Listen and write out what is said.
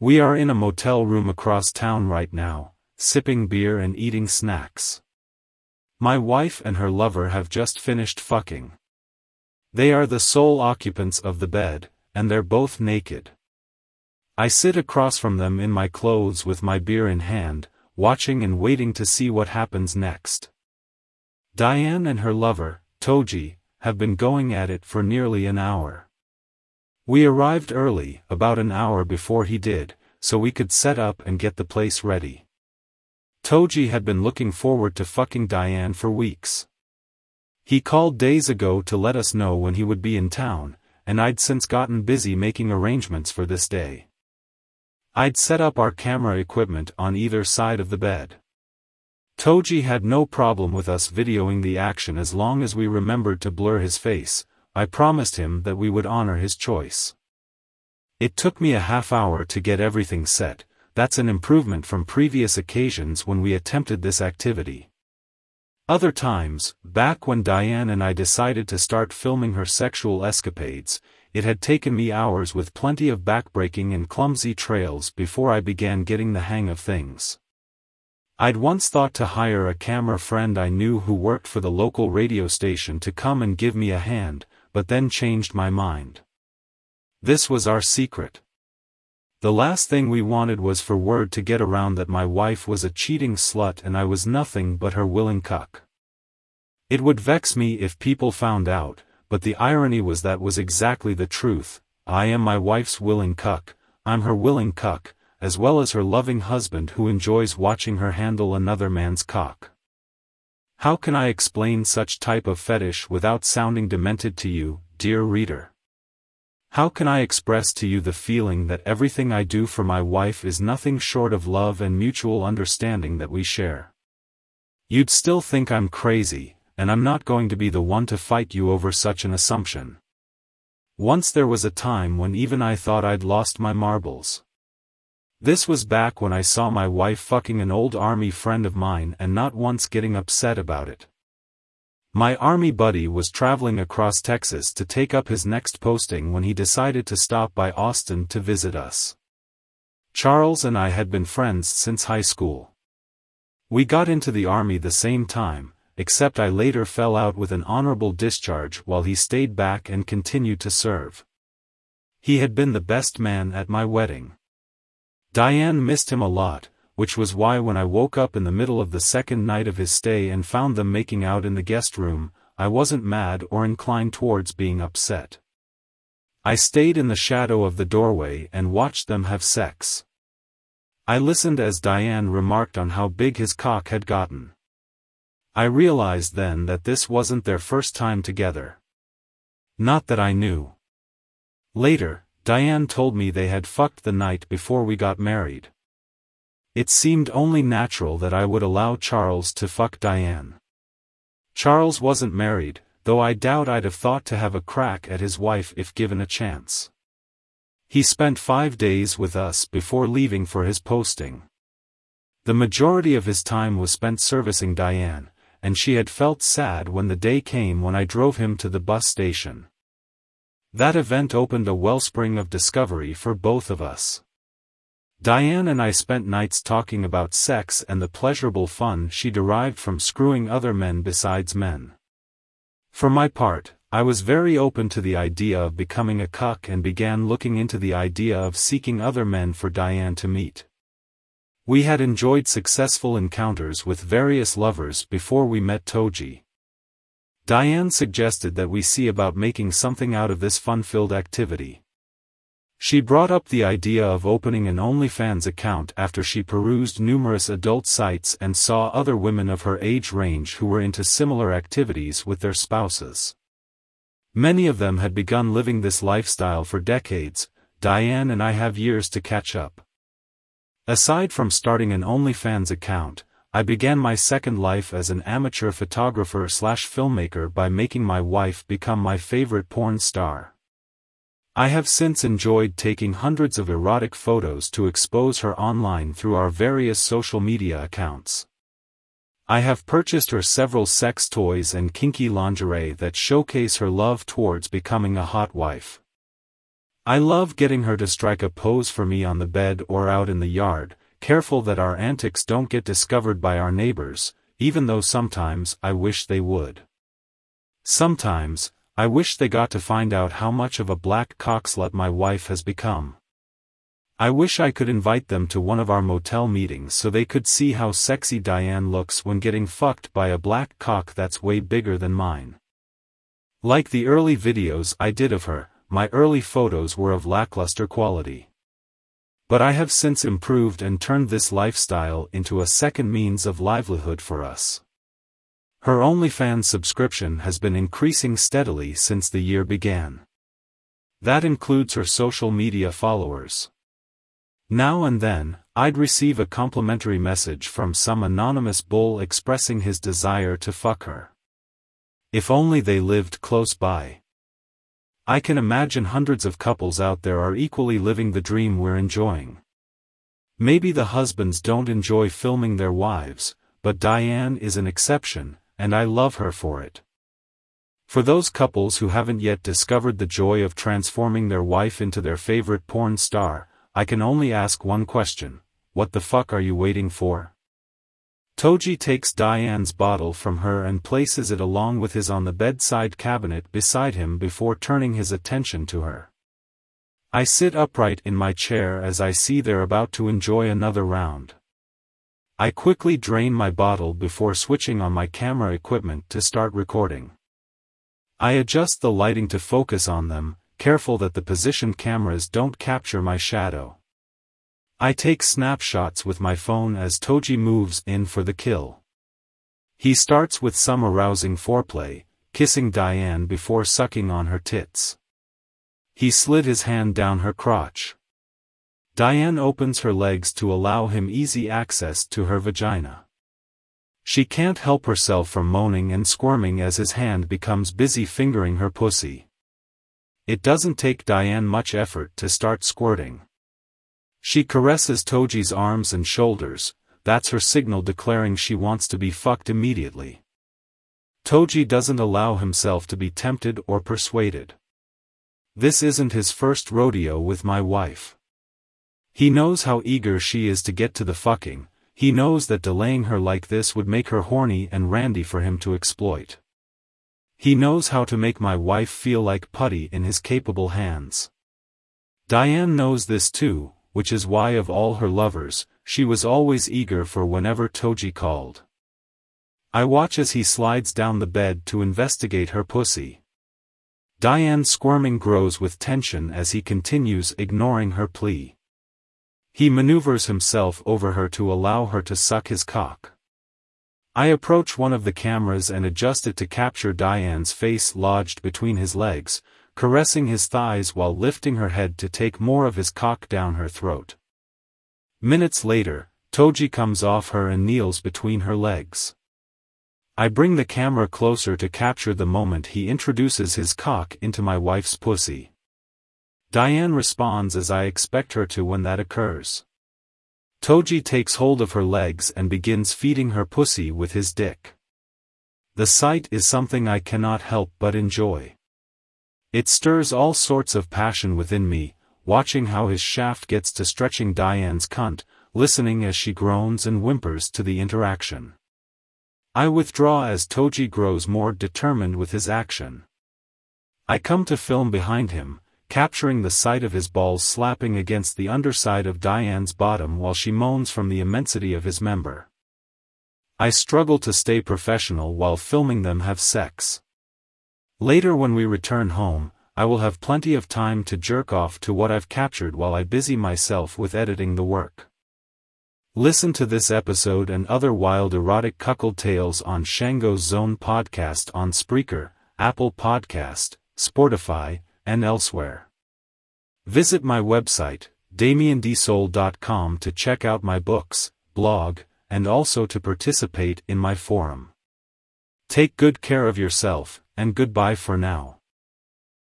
We are in a motel room across town right now, sipping beer and eating snacks. My wife and her lover have just finished fucking. They are the sole occupants of the bed, and they're both naked. I sit across from them in my clothes with my beer in hand, watching and waiting to see what happens next. Diane and her lover, Toji, have been going at it for nearly an hour. We arrived early, about an hour before he did, so we could set up and get the place ready. Toji had been looking forward to fucking Diane for weeks. He called days ago to let us know when he would be in town, and I'd since gotten busy making arrangements for this day. I'd set up our camera equipment on either side of the bed. Toji had no problem with us videoing the action as long as we remembered to blur his face, I promised him that we would honor his choice. It took me a half hour to get everything set, that's an improvement from previous occasions when we attempted this activity. Other times, back when Diane and I decided to start filming her sexual escapades, it had taken me hours with plenty of backbreaking and clumsy trails before I began getting the hang of things. I'd once thought to hire a camera friend I knew who worked for the local radio station to come and give me a hand, but then changed my mind. This was our secret. The last thing we wanted was for word to get around that my wife was a cheating slut and I was nothing but her willing cuck. It would vex me if people found out, but the irony was that was exactly the truth, I am my wife's willing cuck, I'm her willing cuck, as well as her loving husband who enjoys watching her handle another man's cock. How can I explain such type of fetish without sounding demented to you, dear reader? How can I express to you the feeling that everything I do for my wife is nothing short of love and mutual understanding that we share? You'd still think I'm crazy, and I'm not going to be the one to fight you over such an assumption. Once there was a time when even I thought I'd lost my marbles. This was back when I saw my wife fucking an old army friend of mine and not once getting upset about it. My army buddy was traveling across Texas to take up his next posting when he decided to stop by Austin to visit us. Charles and I had been friends since high school. We got into the army the same time, except I later fell out with an honorable discharge while he stayed back and continued to serve. He had been the best man at my wedding. Diane missed him a lot, which was why when I woke up in the middle of the second night of his stay and found them making out in the guest room, I wasn't mad or inclined towards being upset. I stayed in the shadow of the doorway and watched them have sex. I listened as Diane remarked on how big his cock had gotten. I realized then that this wasn't their first time together. Not that I knew. Later, Diane told me they had fucked the night before we got married. It seemed only natural that I would allow Charles to fuck Diane. Charles wasn't married, though I doubt I'd have thought to have a crack at his wife if given a chance. He spent five days with us before leaving for his posting. The majority of his time was spent servicing Diane, and she had felt sad when the day came when I drove him to the bus station. That event opened a wellspring of discovery for both of us. Diane and I spent nights talking about sex and the pleasurable fun she derived from screwing other men besides men. For my part, I was very open to the idea of becoming a cuck and began looking into the idea of seeking other men for Diane to meet. We had enjoyed successful encounters with various lovers before we met Toji. Diane suggested that we see about making something out of this fun-filled activity. She brought up the idea of opening an OnlyFans account after she perused numerous adult sites and saw other women of her age range who were into similar activities with their spouses. Many of them had begun living this lifestyle for decades, Diane and I have years to catch up. Aside from starting an OnlyFans account, I began my second life as an amateur photographer slash filmmaker by making my wife become my favorite porn star. I have since enjoyed taking hundreds of erotic photos to expose her online through our various social media accounts. I have purchased her several sex toys and kinky lingerie that showcase her love towards becoming a hot wife. I love getting her to strike a pose for me on the bed or out in the yard, careful that our antics don't get discovered by our neighbors, even though sometimes I wish they would. Sometimes, I wish they got to find out how much of a black cockslut my wife has become. I wish I could invite them to one of our motel meetings so they could see how sexy Diane looks when getting fucked by a black cock that's way bigger than mine. Like the early videos I did of her, my early photos were of lackluster quality. But I have since improved and turned this lifestyle into a second means of livelihood for us. Her OnlyFans subscription has been increasing steadily since the year began. That includes her social media followers. Now and then, I'd receive a complimentary message from some anonymous bull expressing his desire to fuck her. If only they lived close by. I can imagine hundreds of couples out there are equally living the dream we're enjoying. Maybe the husbands don't enjoy filming their wives, but Diane is an exception, and I love her for it. For those couples who haven't yet discovered the joy of transforming their wife into their favorite porn star, I can only ask one question, what the fuck are you waiting for? Toji takes Diane's bottle from her and places it along with his on the bedside cabinet beside him before turning his attention to her. I sit upright in my chair as I see they're about to enjoy another round. I quickly drain my bottle before switching on my camera equipment to start recording. I adjust the lighting to focus on them, careful that the position cameras don't capture my shadow. I take snapshots with my phone as Toji moves in for the kill. He starts with some arousing foreplay, kissing Diane before sucking on her tits. He slid his hand down her crotch. Diane opens her legs to allow him easy access to her vagina. She can't help herself from moaning and squirming as his hand becomes busy fingering her pussy. It doesn't take Diane much effort to start squirting. She caresses Toji's arms and shoulders, that's her signal declaring she wants to be fucked immediately. Toji doesn't allow himself to be tempted or persuaded. This isn't his first rodeo with my wife. He knows how eager she is to get to the fucking, he knows that delaying her like this would make her horny and randy for him to exploit. He knows how to make my wife feel like putty in his capable hands. Diane knows this too, which is why of all her lovers, she was always eager for whenever Toji called. I watch as he slides down the bed to investigate her pussy. Diane's squirming grows with tension as he continues ignoring her plea. He maneuvers himself over her to allow her to suck his cock. I approach one of the cameras and adjust it to capture Diane's face lodged between his legs, caressing his thighs while lifting her head to take more of his cock down her throat. Minutes later, Toji comes off her and kneels between her legs. I bring the camera closer to capture the moment he introduces his cock into my wife's pussy. Diane responds as I expect her to when that occurs. Toji takes hold of her legs and begins feeding her pussy with his dick. The sight is something I cannot help but enjoy. It stirs all sorts of passion within me, watching how his shaft gets to stretching Diane's cunt, listening as she groans and whimpers to the interaction. I withdraw as Toji grows more determined with his action. I come to film behind him, capturing the sight of his balls slapping against the underside of Diane's bottom while she moans from the immensity of his member. I struggle to stay professional while filming them have sex. Later when we return home, I will have plenty of time to jerk off to what I've captured while I busy myself with editing the work. Listen to this episode and other wild erotic cuckold tales on Shango's Zone podcast on Spreaker, Apple Podcast, Spotify, and elsewhere. Visit my website, damiendsoul.com to check out my books, blog, and also to participate in my forum. Take good care of yourself, and goodbye for now.